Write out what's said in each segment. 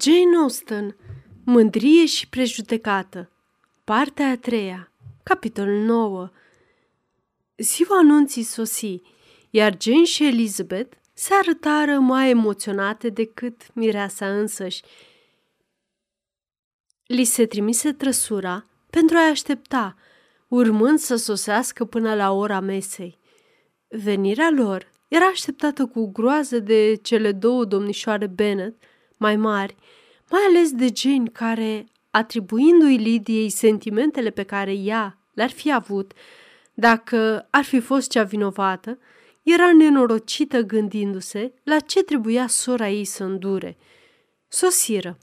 Jane Austen Mândrie și prejudecată Partea a treia Capitolul 9 Ziua anunții sosi, iar Jane și Elizabeth se arătară mai emoționate decât mireasa însăși. Li se trimise trăsura pentru a-i aștepta, urmând să sosească până la ora mesei. Venirea lor era așteptată cu groază de cele două domnișoare Bennet, mai mari, mai ales de Jane care, atribuindu-i Lidiei sentimentele pe care ea le-ar fi avut, dacă ar fi fost cea vinovată, era nenorocită gândindu-se la ce trebuia sora ei să îndure. Sosiră.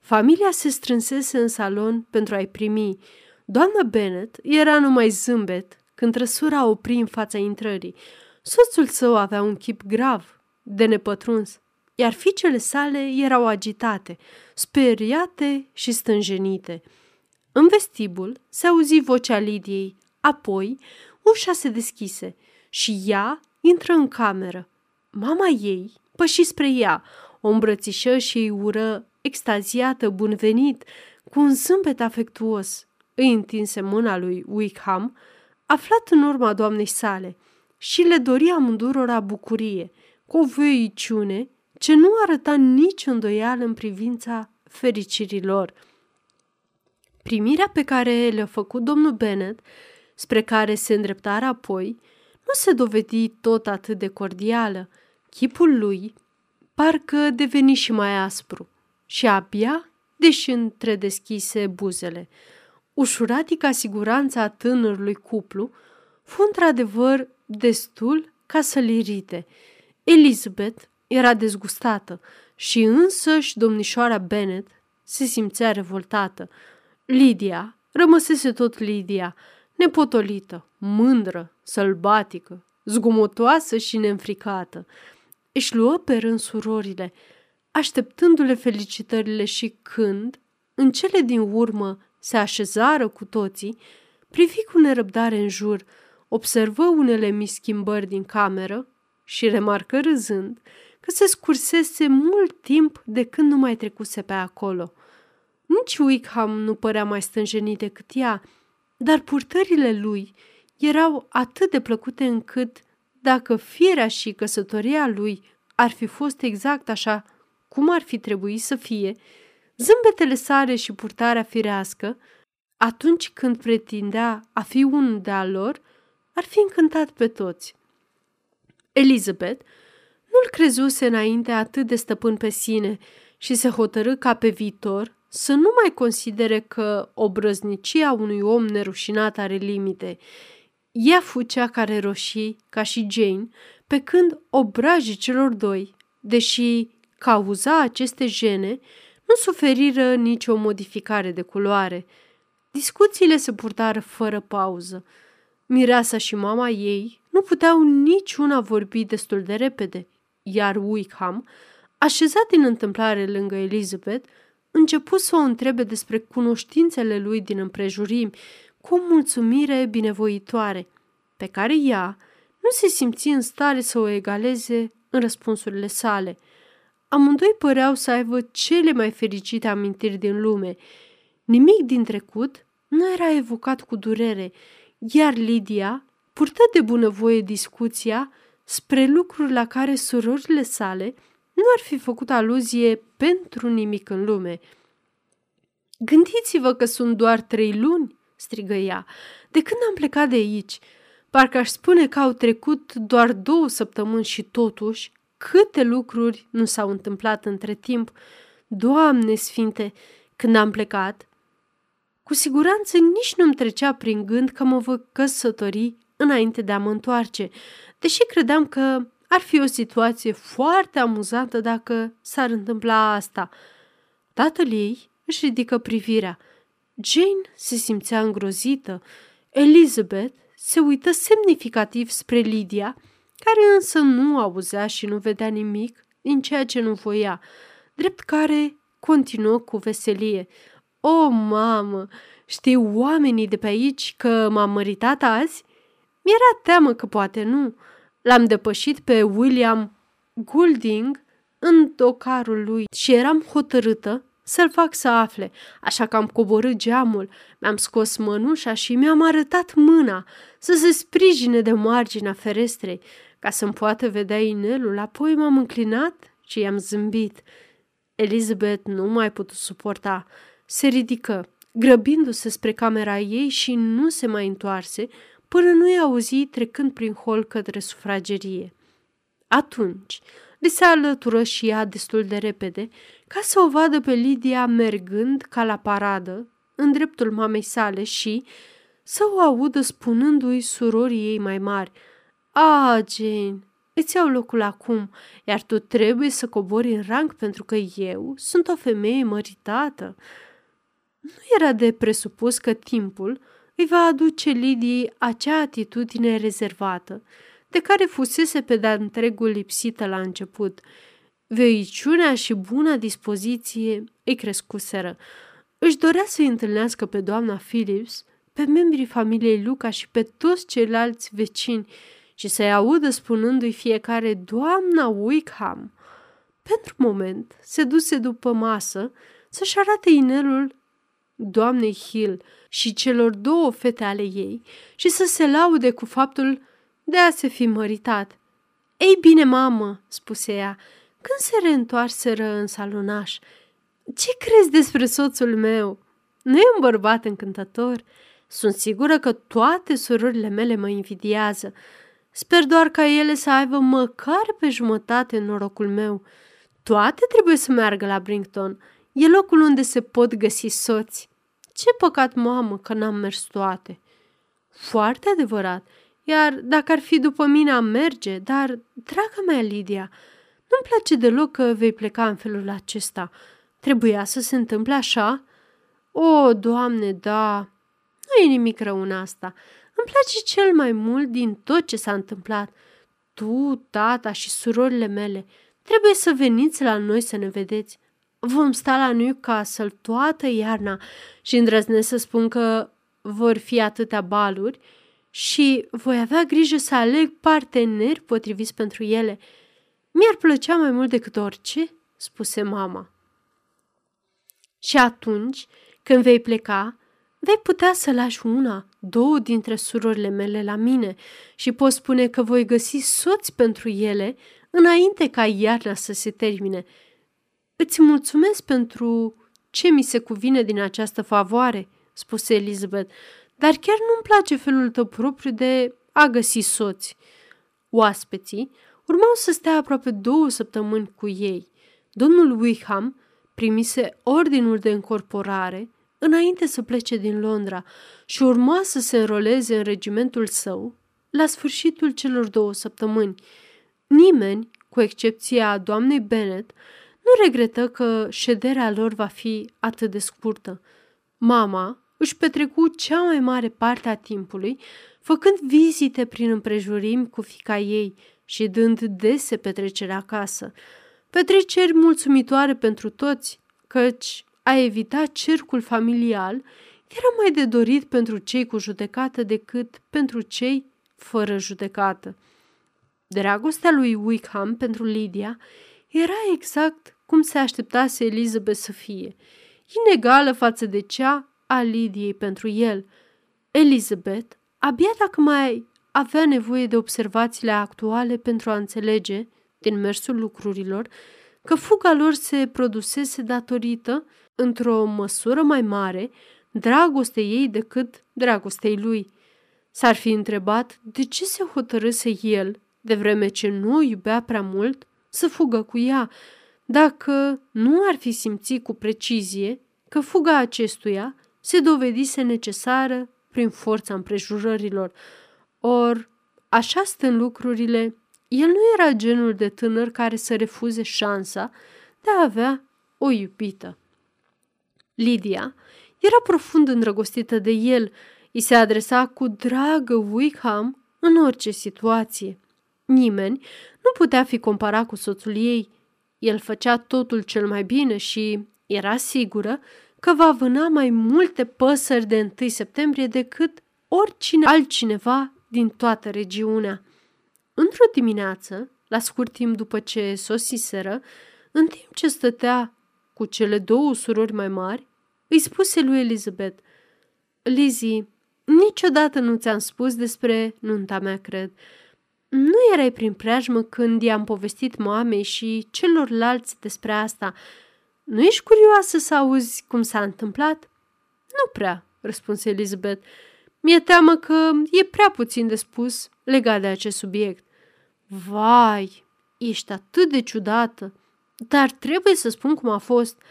Familia se strânsese în salon pentru a-i primi. Doamna Bennet era numai zâmbet când trăsura opri în fața intrării. Soțul său avea un chip grav, de nepătruns, iar fiicele sale erau agitate, speriate și stânjenite. În vestibul se auzi vocea Lidiei, apoi ușa se deschise și ea intră în cameră. Mama ei păși spre ea, o îmbrățișă și îi ură extaziată bun venit, cu un zâmbet afectuos. Îi întinse mâna lui Wickham, aflat în urma doamnei sale, și le dori amândurora bucurie, cu o voiciune ce nu arăta nici îndoială în privința fericirii lor. Primirea pe care le-a făcut domnul Bennet, spre care se îndreptară apoi, nu se dovedi tot atât de cordială. Chipul lui parcă deveni și mai aspru și abia, deși întredeschise buzele. Ușuratica siguranța a tânărului cuplu fu într-adevăr destul ca să-l irite. Elizabeth era dezgustată și însăși domnișoara Bennet se simțea revoltată. Lidia rămăsese tot Lidia, nepotolită, mândră, sălbatică, zgomotoasă și neînfricată. Își luă pe rând surorile, așteptându-le felicitările și când, în cele din urmă, se așezară cu toții, privi cu nerăbdare în jur, observă unele mici schimbări din cameră și remarcă râzând că se scursese mult timp de când nu mai trecuse pe acolo. Nici Wickham nu părea mai stânjenit decât ea, dar purtările lui erau atât de plăcute încât, dacă firea și căsătoria lui ar fi fost exact așa cum ar fi trebuit să fie, zâmbetele sale și purtarea firească, atunci când pretindea a fi unul de-a lor, ar fi încântat pe toți. Elizabeth nu-l crezuse înainte atât de stăpân pe sine și se hotărâ ca pe viitor să nu mai considere că obrăznicia unui om nerușinat are limite. Ea fu cea care roșii, ca și Jane, pe când obrajii celor doi, deși cauza aceste jene, nu suferiră nicio modificare de culoare. Discuțiile se purtară fără pauză. Mireasa și mama ei nu puteau niciuna vorbi destul de repede iar Wickham, așezat din întâmplare lângă Elizabeth, început să o întrebe despre cunoștințele lui din împrejurimi cu o mulțumire binevoitoare, pe care ea nu se simți în stare să o egaleze în răspunsurile sale. Amândoi păreau să aibă cele mai fericite amintiri din lume. Nimic din trecut nu era evocat cu durere, iar Lidia purtă de bunăvoie discuția spre lucruri la care surorile sale nu ar fi făcut aluzie pentru nimic în lume. Gândiți-vă că sunt doar trei luni, strigă ea, de când am plecat de aici. Parcă aș spune că au trecut doar două săptămâni și totuși câte lucruri nu s-au întâmplat între timp. Doamne sfinte, când am plecat, cu siguranță nici nu-mi trecea prin gând că mă vă căsători înainte de a mă întoarce, deși credeam că ar fi o situație foarte amuzantă dacă s-ar întâmpla asta. Tatăl ei își ridică privirea. Jane se simțea îngrozită. Elizabeth se uită semnificativ spre Lydia, care însă nu auzea și nu vedea nimic din ceea ce nu voia, drept care continuă cu veselie. O, mamă, știu oamenii de pe aici că m-am măritat azi? Mi-era teamă că poate nu. L-am depășit pe William Goulding în docarul lui și eram hotărâtă să-l fac să afle, așa că am coborât geamul, mi-am scos mănușa și mi-am arătat mâna să se sprijine de marginea ferestrei, ca să-mi poată vedea inelul, apoi m-am înclinat și i-am zâmbit. Elizabeth nu mai putut suporta. Se ridică, grăbindu-se spre camera ei și nu se mai întoarse până nu i auzi trecând prin hol către sufragerie. Atunci, li se alătură și ea destul de repede ca să o vadă pe Lidia mergând ca la paradă în dreptul mamei sale și să o audă spunându-i surorii ei mai mari A, Jane, îți iau locul acum, iar tu trebuie să cobori în rang pentru că eu sunt o femeie măritată. Nu era de presupus că timpul îi va aduce Lidiei acea atitudine rezervată, de care fusese pe de întregul lipsită la început. Veiciunea și buna dispoziție îi crescuseră. Își dorea să-i întâlnească pe doamna Phillips, pe membrii familiei Luca și pe toți ceilalți vecini și să-i audă spunându-i fiecare Doamna Wickham. Pentru moment se duse după masă să-și arate inelul doamnei Hill și celor două fete ale ei și să se laude cu faptul de a se fi măritat. Ei bine, mamă, spuse ea, când se reîntoarseră în salonaș, ce crezi despre soțul meu? Nu e un bărbat încântător? Sunt sigură că toate surorile mele mă invidiază. Sper doar ca ele să aibă măcar pe jumătate norocul meu. Toate trebuie să meargă la Brington. E locul unde se pot găsi soți. Ce păcat, mamă, că n-am mers toate. Foarte adevărat. Iar dacă ar fi după mine, am merge, dar, draga mea, Lidia, nu-mi place deloc că vei pleca în felul acesta. Trebuia să se întâmple așa? O, Doamne, da, nu e nimic rău în asta. Îmi place cel mai mult din tot ce s-a întâmplat. Tu, tata și surorile mele, trebuie să veniți la noi să ne vedeți. Vom sta la Newcastle toată iarna și îndrăznesc să spun că vor fi atâtea baluri și voi avea grijă să aleg parteneri potriviți pentru ele. Mi-ar plăcea mai mult decât orice, spuse mama. Și atunci, când vei pleca, vei putea să lași una, două dintre surorile mele la mine și poți spune că voi găsi soți pentru ele înainte ca iarna să se termine. Îți mulțumesc pentru ce mi se cuvine din această favoare, spuse Elizabeth, dar chiar nu-mi place felul tău propriu de a găsi soți. Oaspeții urmau să stea aproape două săptămâni cu ei. Domnul Wickham primise ordinul de încorporare înainte să plece din Londra și urma să se înroleze în regimentul său la sfârșitul celor două săptămâni. Nimeni, cu excepția doamnei Bennet, nu regretă că șederea lor va fi atât de scurtă. Mama își petrecu cea mai mare parte a timpului făcând vizite prin împrejurimi cu fica ei și dând dese petrecere acasă. Petreceri mulțumitoare pentru toți, căci a evita cercul familial era mai de dorit pentru cei cu judecată decât pentru cei fără judecată. Dragostea lui Wickham pentru Lydia era exact cum se așteptase Elizabeth să fie, inegală față de cea a Lidiei pentru el. Elizabeth, abia dacă mai avea nevoie de observațiile actuale pentru a înțelege, din mersul lucrurilor, că fuga lor se produsese datorită, într-o măsură mai mare, dragostei ei decât dragostei lui. S-ar fi întrebat de ce se hotărâse el, de vreme ce nu o iubea prea mult, să fugă cu ea, dacă nu ar fi simțit cu precizie că fuga acestuia se dovedise necesară prin forța împrejurărilor. Or, așa stând lucrurile, el nu era genul de tânăr care să refuze șansa de a avea o iubită. Lidia era profund îndrăgostită de el, îi se adresa cu dragă Wickham în orice situație. Nimeni nu putea fi comparat cu soțul ei. El făcea totul cel mai bine și era sigură că va vâna mai multe păsări de 1 septembrie decât oricine altcineva din toată regiunea. Într-o dimineață, la scurt timp după ce sosiseră, În timp ce stătea cu cele două surori mai mari, îi spuse lui Elizabeth, Lizzie, niciodată nu ți-am spus despre nunta mea, cred. Nu erai prin preajmă când i-am povestit mamei și celorlalți despre asta. Nu ești curioasă să auzi cum s-a întâmplat? Nu prea, răspunse Elizabeth. Mi-e teamă că e prea puțin de spus legat de acest subiect. Vai, ești atât de ciudată, dar trebuie să spun cum a fost.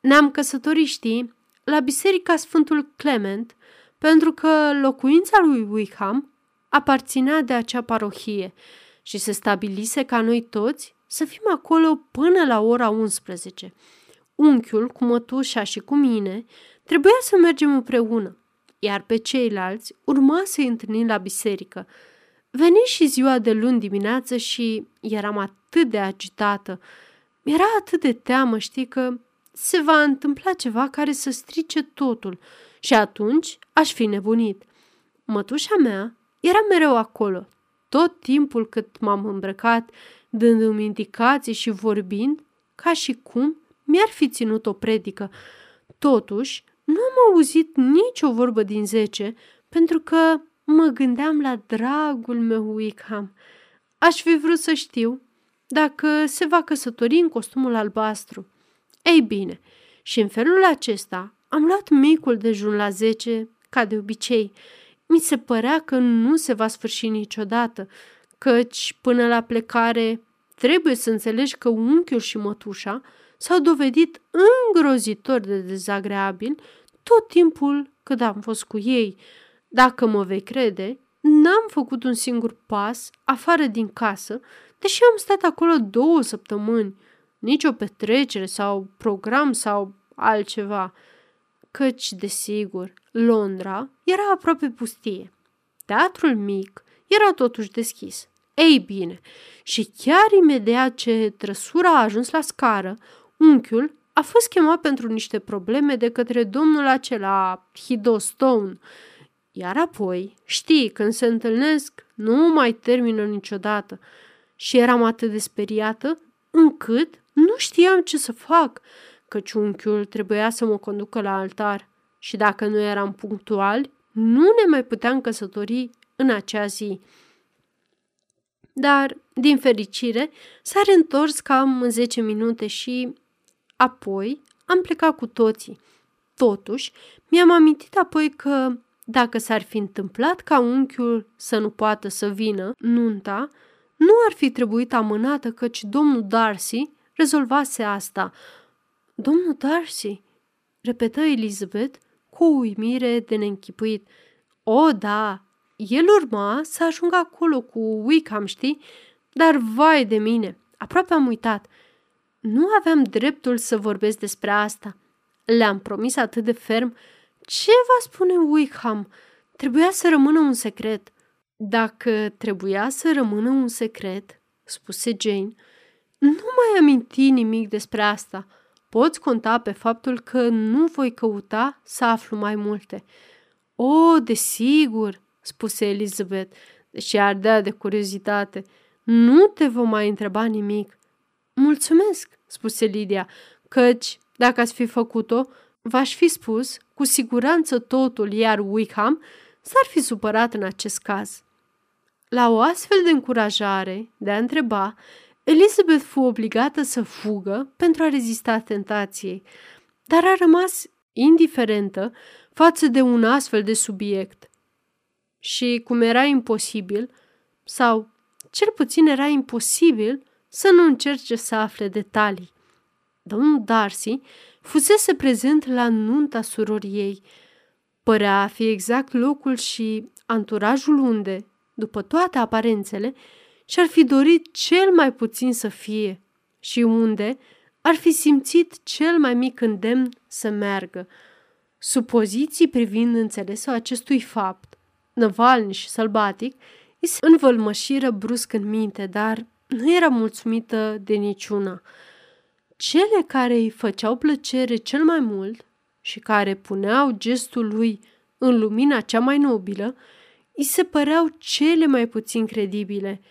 Ne-am căsătorit, știi, la biserica Sfântul Clement, pentru că locuința lui Wickham aparținea de acea parohie și se stabilise ca noi toți să fim acolo până la ora 11. Unchiul, cu mătușa și cu mine, trebuia să mergem împreună, iar pe ceilalți urma să-i întâlnim la biserică. Veni și ziua de luni dimineață și eram atât de agitată. Mi-era atât de teamă, știi, că se va întâmpla ceva care să strice totul și atunci aș fi nebunit. Mătușa mea era mereu acolo, tot timpul cât m-am îmbrăcat, dându-mi indicații și vorbind, ca și cum mi-ar fi ținut o predică. Totuși, nu am auzit nicio vorbă din zece, pentru că mă gândeam la dragul meu Wickham. Aș fi vrut să știu dacă se va căsători în costumul albastru. Ei bine, și în felul acesta am luat micul dejun la zece, ca de obicei. Mi se părea că nu se va sfârși niciodată, căci până la plecare trebuie să înțelegi că unchiul și mătușa s-au dovedit îngrozitor de dezagreabil tot timpul cât am fost cu ei. Dacă mă vei crede, n-am făcut un singur pas afară din casă, deși am stat acolo două săptămâni. Nici o petrecere sau program sau altceva. Căci, desigur, Londra era aproape pustie. Teatrul mic era totuși deschis. Ei bine, și chiar imediat ce trăsura a ajuns la scară, unchiul a fost chemat pentru niște probleme de către domnul acela, Hidostone, iar apoi, știi, când se întâlnesc, nu mai termină niciodată. Și eram atât de speriată încât nu știam ce să fac, căci unchiul trebuia să mă conducă la altar și dacă nu eram punctuali, nu ne mai puteam căsători în acea zi. Dar, din fericire, s-a reîntors cam în 10 minute și apoi am plecat cu toții. Totuși, mi-am amintit apoi că dacă s-ar fi întâmplat ca unchiul să nu poată să vină, nunta nu ar fi trebuit amânată căci domnul Darcy rezolvase asta. Domnul Darcy, repetă Elizabeth cu uimire de neînchipuit. O, da, el urma să ajungă acolo cu Wickham, știi? Dar vai de mine, aproape am uitat. Nu aveam dreptul să vorbesc despre asta. Le-am promis atât de ferm. Ce va spune Wickham? Trebuia să rămână un secret. Dacă trebuia să rămână un secret, spuse Jane, nu mai aminti nimic despre asta. Poți conta pe faptul că nu voi căuta să aflu mai multe. O, desigur, spuse Elizabeth, deși ardea de curiozitate. Nu te vom mai întreba nimic. Mulțumesc, spuse Lidia, căci, dacă ați fi făcut-o, v-aș fi spus cu siguranță totul, iar Wickham s-ar fi supărat în acest caz. La o astfel de încurajare de a întreba, Elizabeth fu obligată să fugă pentru a rezista tentației, dar a rămas indiferentă față de un astfel de subiect. Și cum era imposibil, sau cel puțin era imposibil, să nu încerce să afle detalii. Domnul Darcy fusese prezent la nunta surorii ei. Părea a fi exact locul și anturajul unde, după toate aparențele, și-ar fi dorit cel mai puțin să fie și unde ar fi simțit cel mai mic îndemn să meargă. Supoziții privind înțelesul acestui fapt, năvalnic și sălbatic, îi se învălmășiră brusc în minte, dar nu era mulțumită de niciuna. Cele care îi făceau plăcere cel mai mult și care puneau gestul lui în lumina cea mai nobilă, îi se păreau cele mai puțin credibile –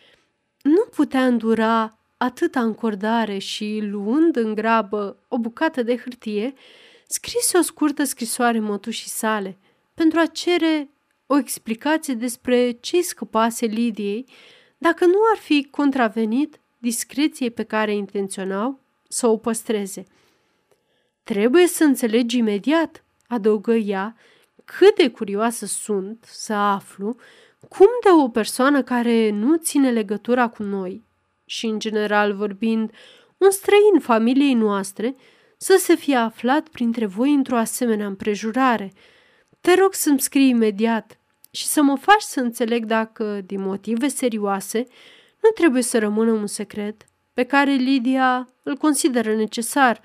nu putea îndura atâta încordare și, luând în grabă o bucată de hârtie, scrise o scurtă scrisoare mătușii sale pentru a cere o explicație despre ce scăpase Lidiei dacă nu ar fi contravenit discreției pe care intenționau să o păstreze. Trebuie să înțelegi imediat, adăugă ea, cât de curioasă sunt să aflu cum de o persoană care nu ține legătura cu noi și, în general vorbind, un străin familiei noastre, să se fie aflat printre voi într-o asemenea împrejurare. Te rog să-mi scrii imediat și să mă faci să înțeleg dacă, din motive serioase, nu trebuie să rămână un secret pe care Lidia îl consideră necesar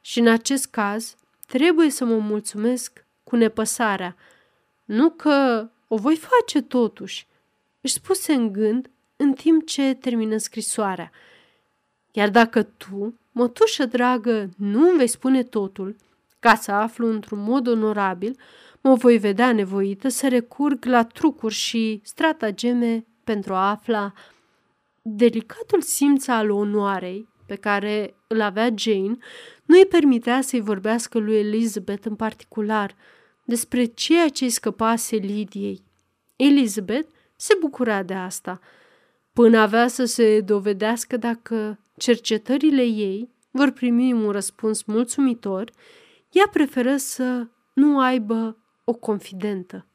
și, în acest caz, trebuie să mă mulțumesc cu nepăsarea. Nu că o voi face totuși, își spuse în gând în timp ce termină scrisoarea. Iar dacă tu, mătușă dragă, nu îmi vei spune totul, ca să aflu într-un mod onorabil, mă voi vedea nevoită să recurg la trucuri și stratageme pentru a afla delicatul simț al onoarei pe care îl avea Jane nu îi permitea să-i vorbească lui Elizabeth în particular despre ceea ce îi scăpase Lidiei. Elizabeth se bucura de asta, până avea să se dovedească dacă cercetările ei vor primi un răspuns mulțumitor, ea preferă să nu aibă o confidentă.